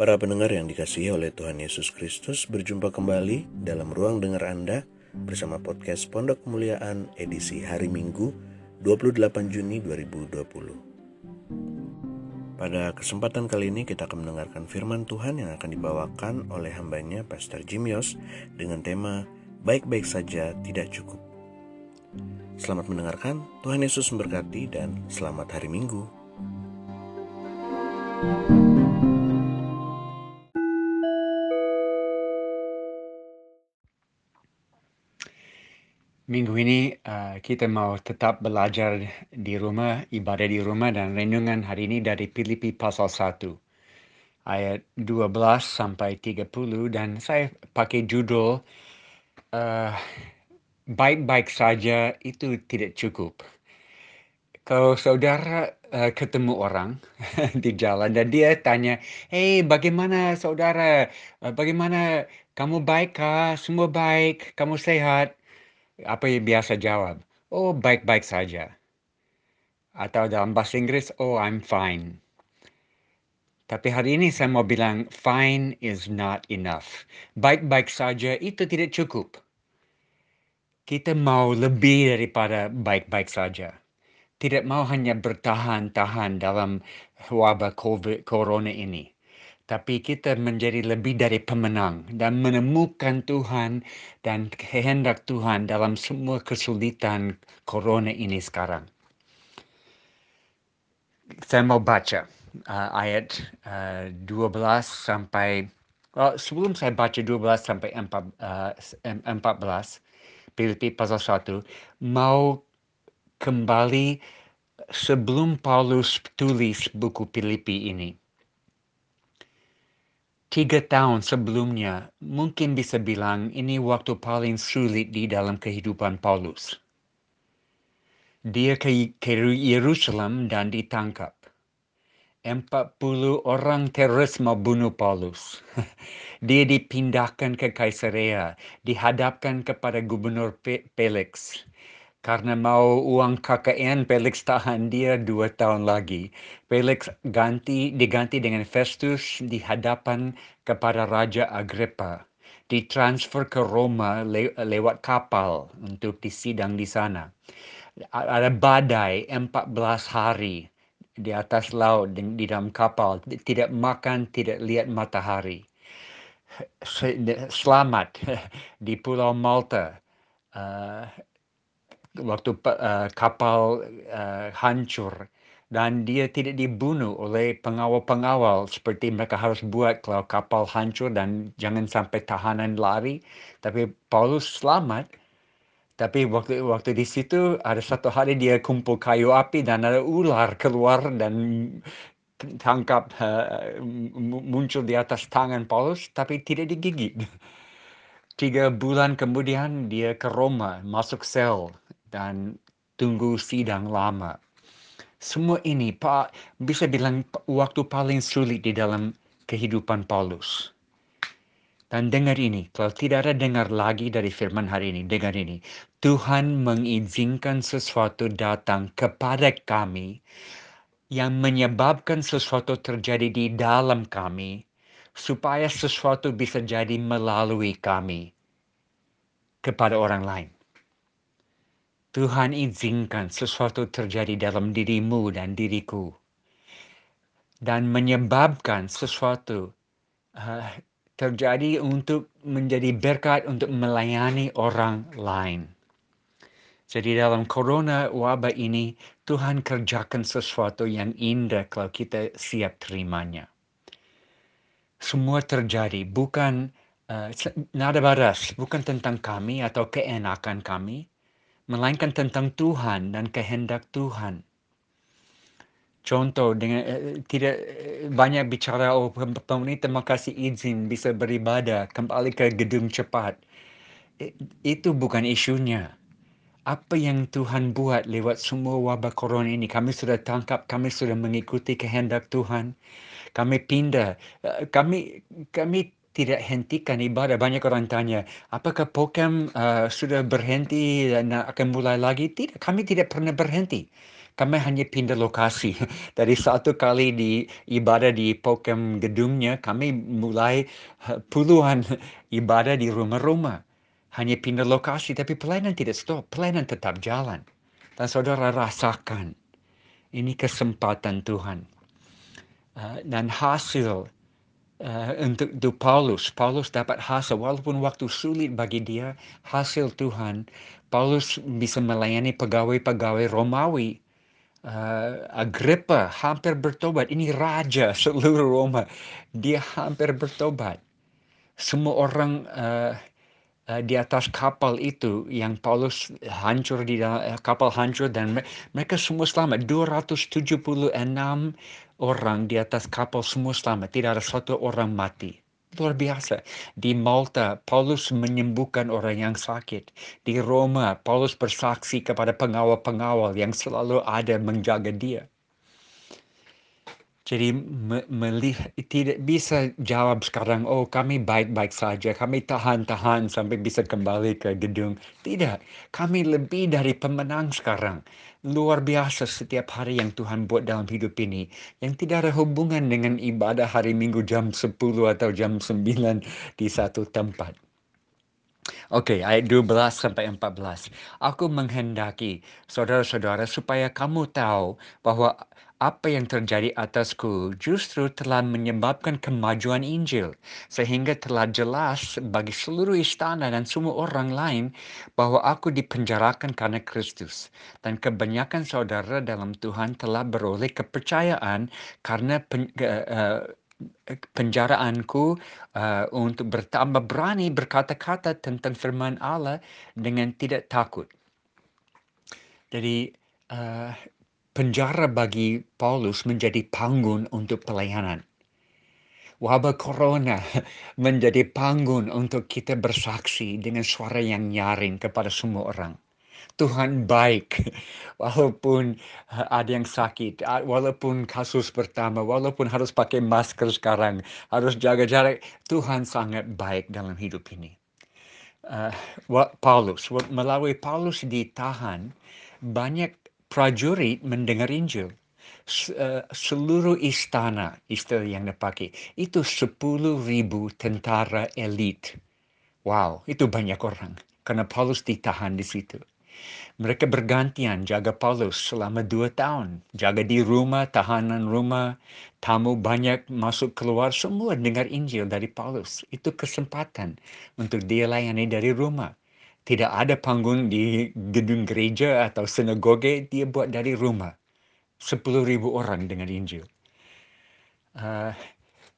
Para pendengar yang dikasihi oleh Tuhan Yesus Kristus berjumpa kembali dalam ruang dengar Anda bersama podcast Pondok Kemuliaan edisi hari Minggu 28 Juni 2020. Pada kesempatan kali ini kita akan mendengarkan firman Tuhan yang akan dibawakan oleh hambanya Pastor Jim Yos dengan tema Baik-baik saja tidak cukup. Selamat mendengarkan, Tuhan Yesus memberkati dan selamat hari Minggu. thank you Minggu ini uh, kita mau tetap belajar di rumah, ibadah di rumah dan renungan hari ini dari Filipi pasal 1 ayat 12 sampai 30 dan saya pakai judul uh, baik-baik saja itu tidak cukup. Kalau saudara uh, ketemu orang di jalan dan dia tanya, "Hey, bagaimana saudara? Bagaimana kamu baik kah? Semua baik? Kamu sehat?" Apa yang biasa jawab? Oh, baik-baik saja. Atau dalam bahasa Inggris, oh, I'm fine. Tapi hari ini saya mau bilang, fine is not enough. Baik-baik saja itu tidak cukup. Kita mau lebih daripada baik-baik saja. Tidak mau hanya bertahan-tahan dalam wabah COVID, corona ini tapi kita menjadi lebih dari pemenang dan menemukan Tuhan dan kehendak Tuhan dalam semua kesulitan corona ini sekarang. Saya mau baca uh, ayat uh, 12 sampai well, sebelum saya baca 12 sampai 4, uh, 14 Filipi pasal 1 mau kembali sebelum Paulus tulis buku Filipi ini tiga tahun sebelumnya, mungkin bisa bilang ini waktu paling sulit di dalam kehidupan Paulus. Dia ke, ke Yerusalem dan ditangkap. 40 orang teroris membunuh Paulus. Dia dipindahkan ke Kaisarea, dihadapkan kepada Gubernur Felix karena mau uang KKN Felix tahan dia dua tahun lagi. Felix ganti diganti dengan Festus di hadapan kepada Raja Agrippa. Ditransfer ke Roma le lewat kapal untuk disidang di sana. Ada badai 14 hari di atas laut di, di dalam kapal. Tidak makan, tidak lihat matahari. Selamat di Pulau Malta. Uh, waktu uh, kapal uh, hancur dan dia tidak dibunuh oleh pengawal-pengawal seperti mereka harus buat kalau kapal hancur dan jangan sampai tahanan lari. Tapi Paulus selamat. Tapi waktu waktu di situ ada satu hari dia kumpul kayu api dan ada ular keluar dan tangkap uh, muncul di atas tangan Paulus tapi tidak digigit. Tiga bulan kemudian dia ke Roma masuk sel dan tunggu sidang lama. Semua ini Pak bisa bilang waktu paling sulit di dalam kehidupan Paulus. Dan dengar ini, kalau tidak ada dengar lagi dari firman hari ini, dengar ini. Tuhan mengizinkan sesuatu datang kepada kami yang menyebabkan sesuatu terjadi di dalam kami supaya sesuatu bisa jadi melalui kami kepada orang lain. Tuhan izinkan sesuatu terjadi dalam dirimu dan diriku dan menyebabkan sesuatu uh, terjadi untuk menjadi berkat untuk melayani orang lain. Jadi dalam corona wabah ini Tuhan kerjakan sesuatu yang indah kalau kita siap terimanya. Semua terjadi bukan uh, nada baras, bukan tentang kami atau keenakan kami, melainkan tentang Tuhan dan kehendak Tuhan. Contoh dengan eh, tidak eh, banyak bicara oh pemerintah terima kasih izin bisa beribadah kembali ke gedung cepat. Itu bukan isunya. Apa yang Tuhan buat lewat semua wabah corona ini, kami sudah tangkap, kami sudah mengikuti kehendak Tuhan. Kami pindah, eh, kami kami tidak hentikan ibadah. Banyak orang tanya, apakah Pokem uh, sudah berhenti dan akan mulai lagi? Tidak, kami tidak pernah berhenti. kami hanya pindah lokasi. Dari satu kali di ibadah di Pokem gedungnya, kami mulai eh, puluhan ibadah di rumah-rumah. Hanya pindah lokasi, tapi pelayanan tidak stop. Pelayanan tetap jalan. Dan saudara rasakan, ini kesempatan Tuhan. Uh, dan hasil uh, untuk, Paulus, Paulus dapat hasil walaupun waktu sulit bagi dia, hasil Tuhan, Paulus bisa melayani pegawai-pegawai Romawi. Uh, Agrippa hampir bertobat. Ini raja seluruh Roma. Dia hampir bertobat. Semua orang uh, di atas kapal itu yang Paulus hancur di dalam uh, kapal hancur dan mereka semua selamat. 276 orang di atas kapal semua selamat. Tidak ada satu orang mati. Luar biasa. Di Malta, Paulus menyembuhkan orang yang sakit. Di Roma, Paulus bersaksi kepada pengawal-pengawal yang selalu ada menjaga dia. Jadi melihat tidak bisa jawab sekarang, oh kami baik-baik saja, kami tahan-tahan sampai bisa kembali ke gedung. Tidak, kami lebih dari pemenang sekarang. Luar biasa setiap hari yang Tuhan buat dalam hidup ini. Yang tidak ada hubungan dengan ibadah hari Minggu jam 10 atau jam 9 di satu tempat. Oke, okay, ayat 12 sampai 14. Aku menghendaki saudara-saudara supaya kamu tahu bahwa apa yang terjadi atasku justru telah menyebabkan kemajuan Injil, sehingga telah jelas bagi seluruh istana dan semua orang lain bahwa aku dipenjarakan karena Kristus, dan kebanyakan saudara dalam Tuhan telah beroleh kepercayaan karena pen, uh, penjaraanku uh, untuk bertambah berani berkata-kata tentang firman Allah dengan tidak takut. Jadi uh, penjara bagi Paulus menjadi panggung untuk pelayanan. Wabah corona menjadi panggung untuk kita bersaksi dengan suara yang nyaring kepada semua orang. Tuhan baik, walaupun ada yang sakit, walaupun kasus pertama, walaupun harus pakai masker sekarang, harus jaga jarak, Tuhan sangat baik dalam hidup ini. Uh, Paulus, melalui Paulus ditahan, banyak prajurit mendengar Injil. Eh, seluruh istana, istilah yang dipakai, itu 10 ribu tentara elit. Wow, itu banyak orang. Karena Paulus ditahan di situ. Mereka bergantian jaga Paulus selama dua tahun. Jaga di rumah, tahanan rumah, tamu banyak masuk keluar, semua dengar Injil dari Paulus. Itu kesempatan untuk dia layani dari rumah. Tidak ada panggung di gedung gereja atau sinagoge, dia buat dari rumah. Sepuluh ribu orang dengan Injil. Uh,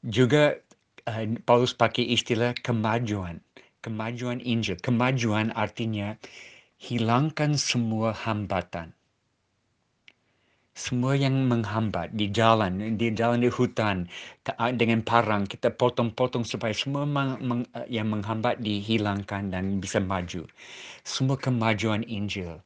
juga uh, Paulus pakai istilah kemajuan. Kemajuan Injil. Kemajuan artinya hilangkan semua hambatan semua yang menghambat di jalan, di jalan di hutan dengan parang kita potong-potong supaya semua yang menghambat dihilangkan dan bisa maju. Semua kemajuan Injil,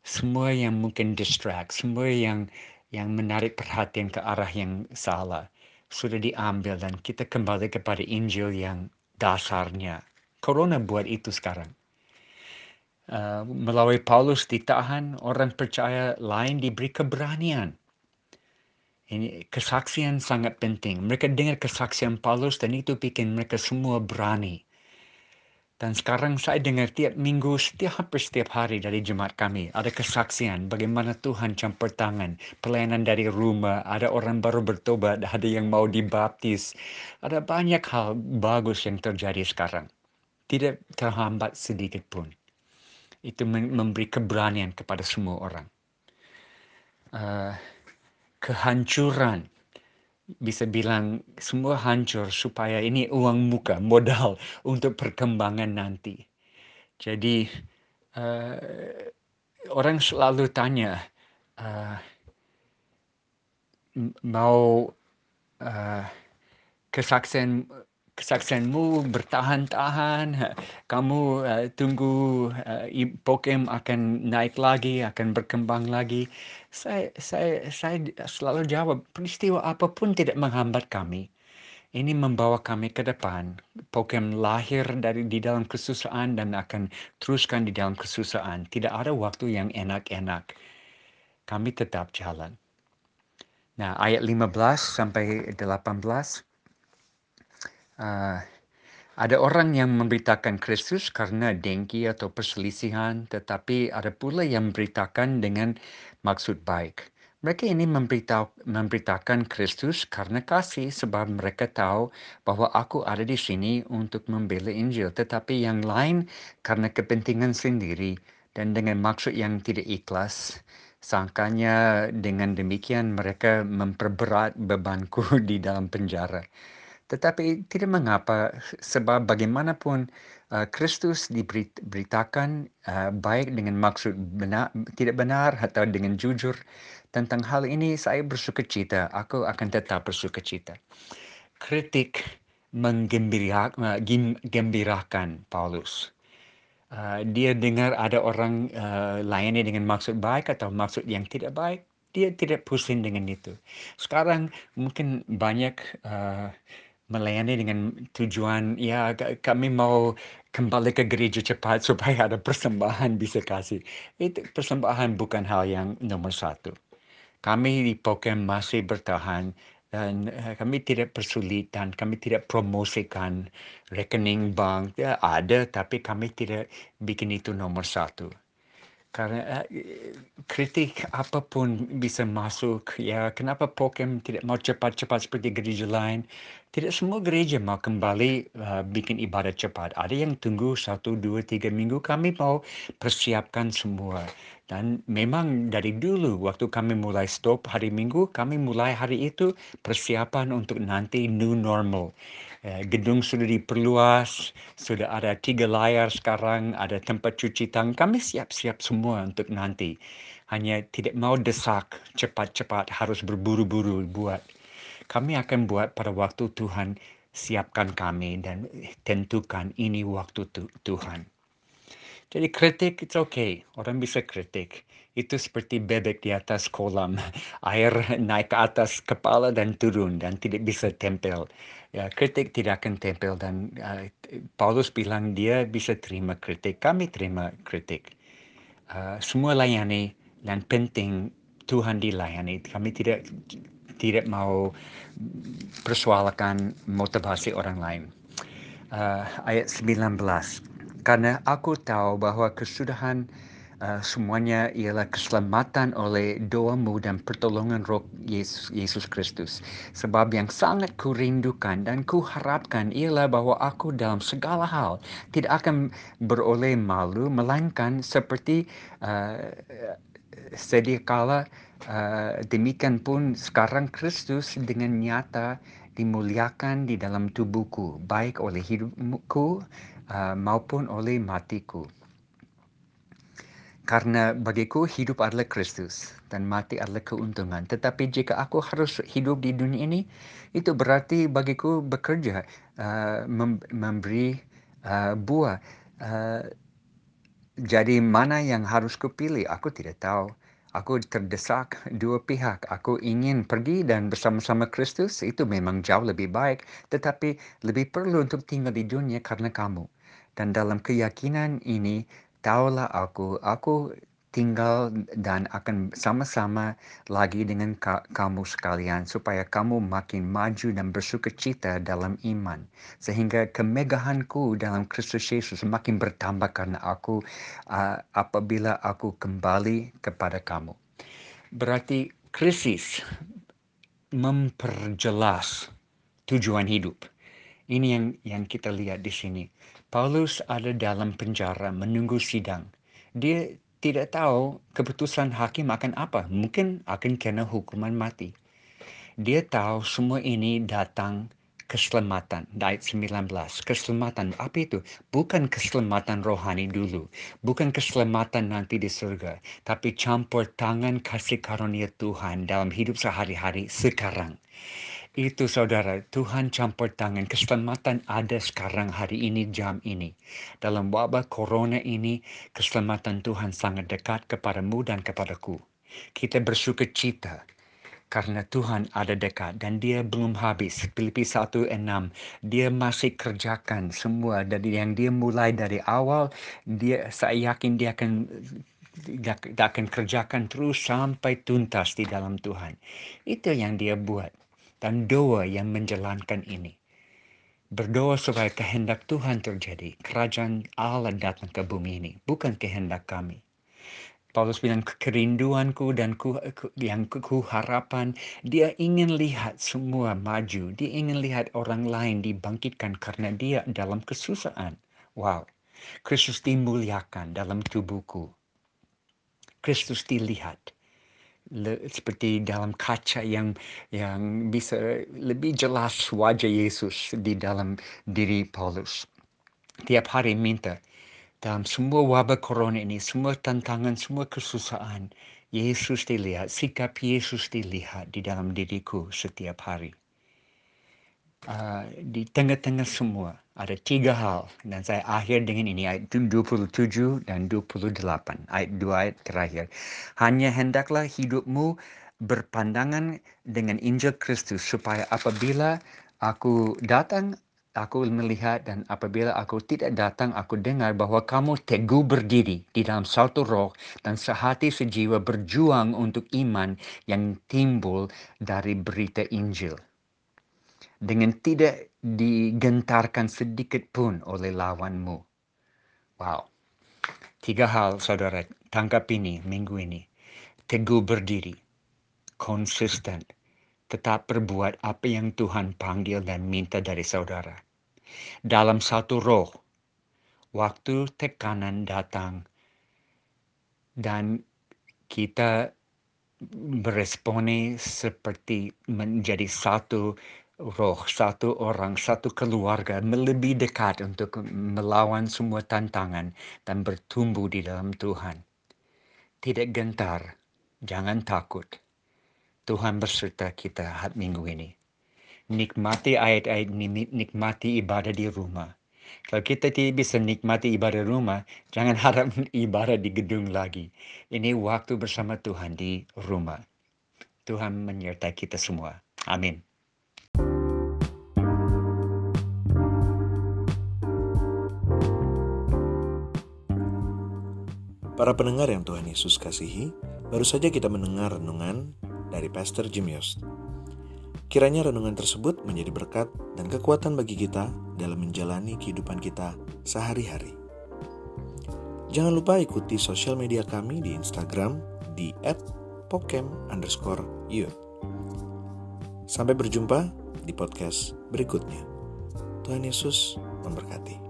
semua yang mungkin distract, semua yang yang menarik perhatian ke arah yang salah sudah diambil dan kita kembali kepada Injil yang dasarnya. Corona buat itu sekarang. Uh, melalui Paulus ditahan, orang percaya lain diberi keberanian. Ini kesaksian sangat penting. Mereka dengar kesaksian Paulus dan itu bikin mereka semua berani. Dan sekarang saya dengar tiap minggu, setiap hampir setiap hari dari jemaat kami, ada kesaksian bagaimana Tuhan campur tangan, pelayanan dari rumah, ada orang baru bertobat, ada yang mau dibaptis. Ada banyak hal bagus yang terjadi sekarang. Tidak terhambat sedikit pun itu memberi keberanian kepada semua orang. Uh, kehancuran bisa bilang semua hancur supaya ini uang muka modal untuk perkembangan nanti. Jadi uh, orang selalu tanya uh, mau uh, kesaksian kesaksianmu bertahan-tahan, kamu uh, tunggu uh, Pokem akan naik lagi, akan berkembang lagi. Saya, saya, saya selalu jawab, peristiwa apa pun tidak menghambat kami. Ini membawa kami ke depan. Pokem lahir dari di dalam kesusahan dan akan teruskan di dalam kesusahan. Tidak ada waktu yang enak-enak. kami tetap jalan. Nah, ayat 15 sampai 18 uh, ada orang yang memberitakan Kristus karena dengki atau perselisihan, tetapi ada pula yang memberitakan dengan maksud baik. Mereka ini memberitakan Kristus karena kasih sebab mereka tahu bahwa aku ada di sini untuk membela Injil. Tetapi yang lain karena kepentingan sendiri dan dengan maksud yang tidak ikhlas. Sangkanya dengan demikian mereka memperberat bebanku di dalam penjara. Tetapi tidak mengapa sebab bagaimanapun uh, Kristus diberitakan uh, baik dengan maksud benar, tidak benar atau dengan jujur tentang hal ini saya bersuka cita. Aku akan tetap bersuka cita. Kritik menggembirakan Paulus. Uh, dia dengar ada orang uh, layani dengan maksud baik atau maksud yang tidak baik. Dia tidak pusing dengan itu. Sekarang mungkin banyak uh, melayani dengan tujuan ya kami mau kembali ke gereja cepat supaya ada persembahan bisa kasih. Itu persembahan bukan hal yang nomor satu. Kami di Pokem masih bertahan dan uh, kami tidak persulitan, kami tidak promosikan rekening bank. Ya, ada tapi kami tidak bikin itu nomor satu karena uh, kritik apa pun bisa masuk ya kenapa Pokem tidak mau cepat-cepat seperti gereja lain tidak semua gereja mau kembali uh, bikin ibadat cepat ada yang tunggu satu dua tiga minggu kami mau persiapkan semua dan memang dari dulu waktu kami mulai stop hari minggu kami mulai hari itu persiapan untuk nanti new normal Eh, gedung sudah diperluas, sudah ada tiga layar sekarang, ada tempat cuci tangan. Kami siap-siap semua untuk nanti. Hanya tidak mau desak cepat-cepat harus berburu-buru buat. Kami akan buat pada waktu Tuhan siapkan kami dan tentukan ini waktu Tuhan. Jadi kritik itu okay. orang bisa kritik. Itu seperti bebek di atas kolam, air naik ke atas kepala dan turun dan tidak bisa tempel ya kritik tidak akan tempel dan uh, Paulus bilang dia bisa terima kritik kami terima kritik uh, semua layani dan penting Tuhan dilayani kami tidak tidak mau persoalkan motivasi orang lain uh, ayat 19 karena aku tahu bahwa kesudahan uh, semuanya ialah keselamatan oleh doamu dan pertolongan roh Yesus, Kristus. Sebab yang sangat kurindukan dan kuharapkan ialah bahwa aku dalam segala hal tidak akan beroleh malu, melainkan seperti uh, sedia kala uh, demikian pun sekarang Kristus dengan nyata dimuliakan di dalam tubuhku, baik oleh hidupku uh, maupun oleh matiku. Karena bagiku hidup adalah Kristus dan mati adalah keuntungan. Tetapi jika aku harus hidup di dunia ini, itu berarti bagiku bekerja, uh, mem memberi uh, buah. Uh, jadi mana yang harus kupilih? Aku tidak tahu. Aku terdesak dua pihak. Aku ingin pergi dan bersama-sama Kristus. Itu memang jauh lebih baik. Tetapi lebih perlu untuk tinggal di dunia karena kamu. Dan dalam keyakinan ini, Taulah aku, aku tinggal dan akan sama-sama lagi dengan ka kamu sekalian supaya kamu makin maju dan bersuka cita dalam iman sehingga kemegahanku dalam Kristus Yesus makin bertambah karena aku uh, apabila aku kembali kepada kamu. Berarti krisis memperjelas tujuan hidup. Ini yang yang kita lihat di sini. Paulus ada dalam penjara menunggu sidang. Dia tidak tahu keputusan hakim akan apa. Mungkin akan kena hukuman mati. Dia tahu semua ini datang keselamatan. Ayat 19. Keselamatan. Apa itu? Bukan keselamatan rohani dulu. Bukan keselamatan nanti di surga. Tapi campur tangan kasih karunia Tuhan dalam hidup sehari-hari sekarang. Itu saudara, Tuhan campur tangan. Keselamatan ada sekarang hari ini, jam ini. Dalam wabah corona ini, keselamatan Tuhan sangat dekat kepadamu dan kepadaku. Kita bersuka cita karena Tuhan ada dekat dan dia belum habis. Filipi 1:6 dia masih kerjakan semua dari yang dia mulai dari awal dia saya yakin dia akan dia, akan kerjakan terus sampai tuntas di dalam Tuhan. Itu yang dia buat. Dan doa yang menjalankan ini. Berdoa supaya kehendak Tuhan terjadi. Kerajaan Allah datang ke bumi ini. Bukan kehendak kami. Paulus bilang kerinduanku dan ku, yang ku, ku harapan dia ingin lihat semua maju dia ingin lihat orang lain dibangkitkan karena dia dalam kesusahan wow Kristus dimuliakan dalam tubuhku Kristus dilihat Le, seperti dalam kaca yang yang bisa lebih jelas wajah Yesus di dalam diri Paulus tiap hari minta dalam semua wabah corona ini, semua tantangan, semua kesusahan, Yesus dilihat, sikap Yesus dilihat di dalam diriku setiap hari. Uh, di tengah-tengah semua ada tiga hal dan saya akhir dengan ini ayat 27 dan 28 ayat dua ayat terakhir hanya hendaklah hidupmu berpandangan dengan Injil Kristus supaya apabila aku datang aku melihat dan apabila aku tidak datang, aku dengar bahwa kamu teguh berdiri di dalam satu roh dan sehati sejiwa berjuang untuk iman yang timbul dari berita Injil. Dengan tidak digentarkan sedikit pun oleh lawanmu. Wow. Tiga hal saudara, tangkap ini minggu ini. Teguh berdiri, konsisten, tetap berbuat apa yang Tuhan panggil dan minta dari saudara. Dalam satu roh, waktu tekanan datang dan kita beresponi seperti menjadi satu roh, satu orang, satu keluarga, lebih dekat untuk melawan semua tantangan dan bertumbuh di dalam Tuhan. Tidak gentar, jangan takut Tuhan berserta kita hari minggu ini. Nikmati ayat-ayat ini, nikmati ibadah di rumah. Kalau kita tidak bisa nikmati ibadah rumah, jangan harap ibadah di gedung lagi. Ini waktu bersama Tuhan di rumah. Tuhan menyertai kita semua. Amin. Para pendengar yang Tuhan Yesus kasihi, baru saja kita mendengar renungan dari Pastor Jim Yost. Kiranya renungan tersebut menjadi berkat dan kekuatan bagi kita dalam menjalani kehidupan kita sehari-hari. Jangan lupa ikuti sosial media kami di Instagram di @pokem Sampai berjumpa di podcast berikutnya. Tuhan Yesus memberkati.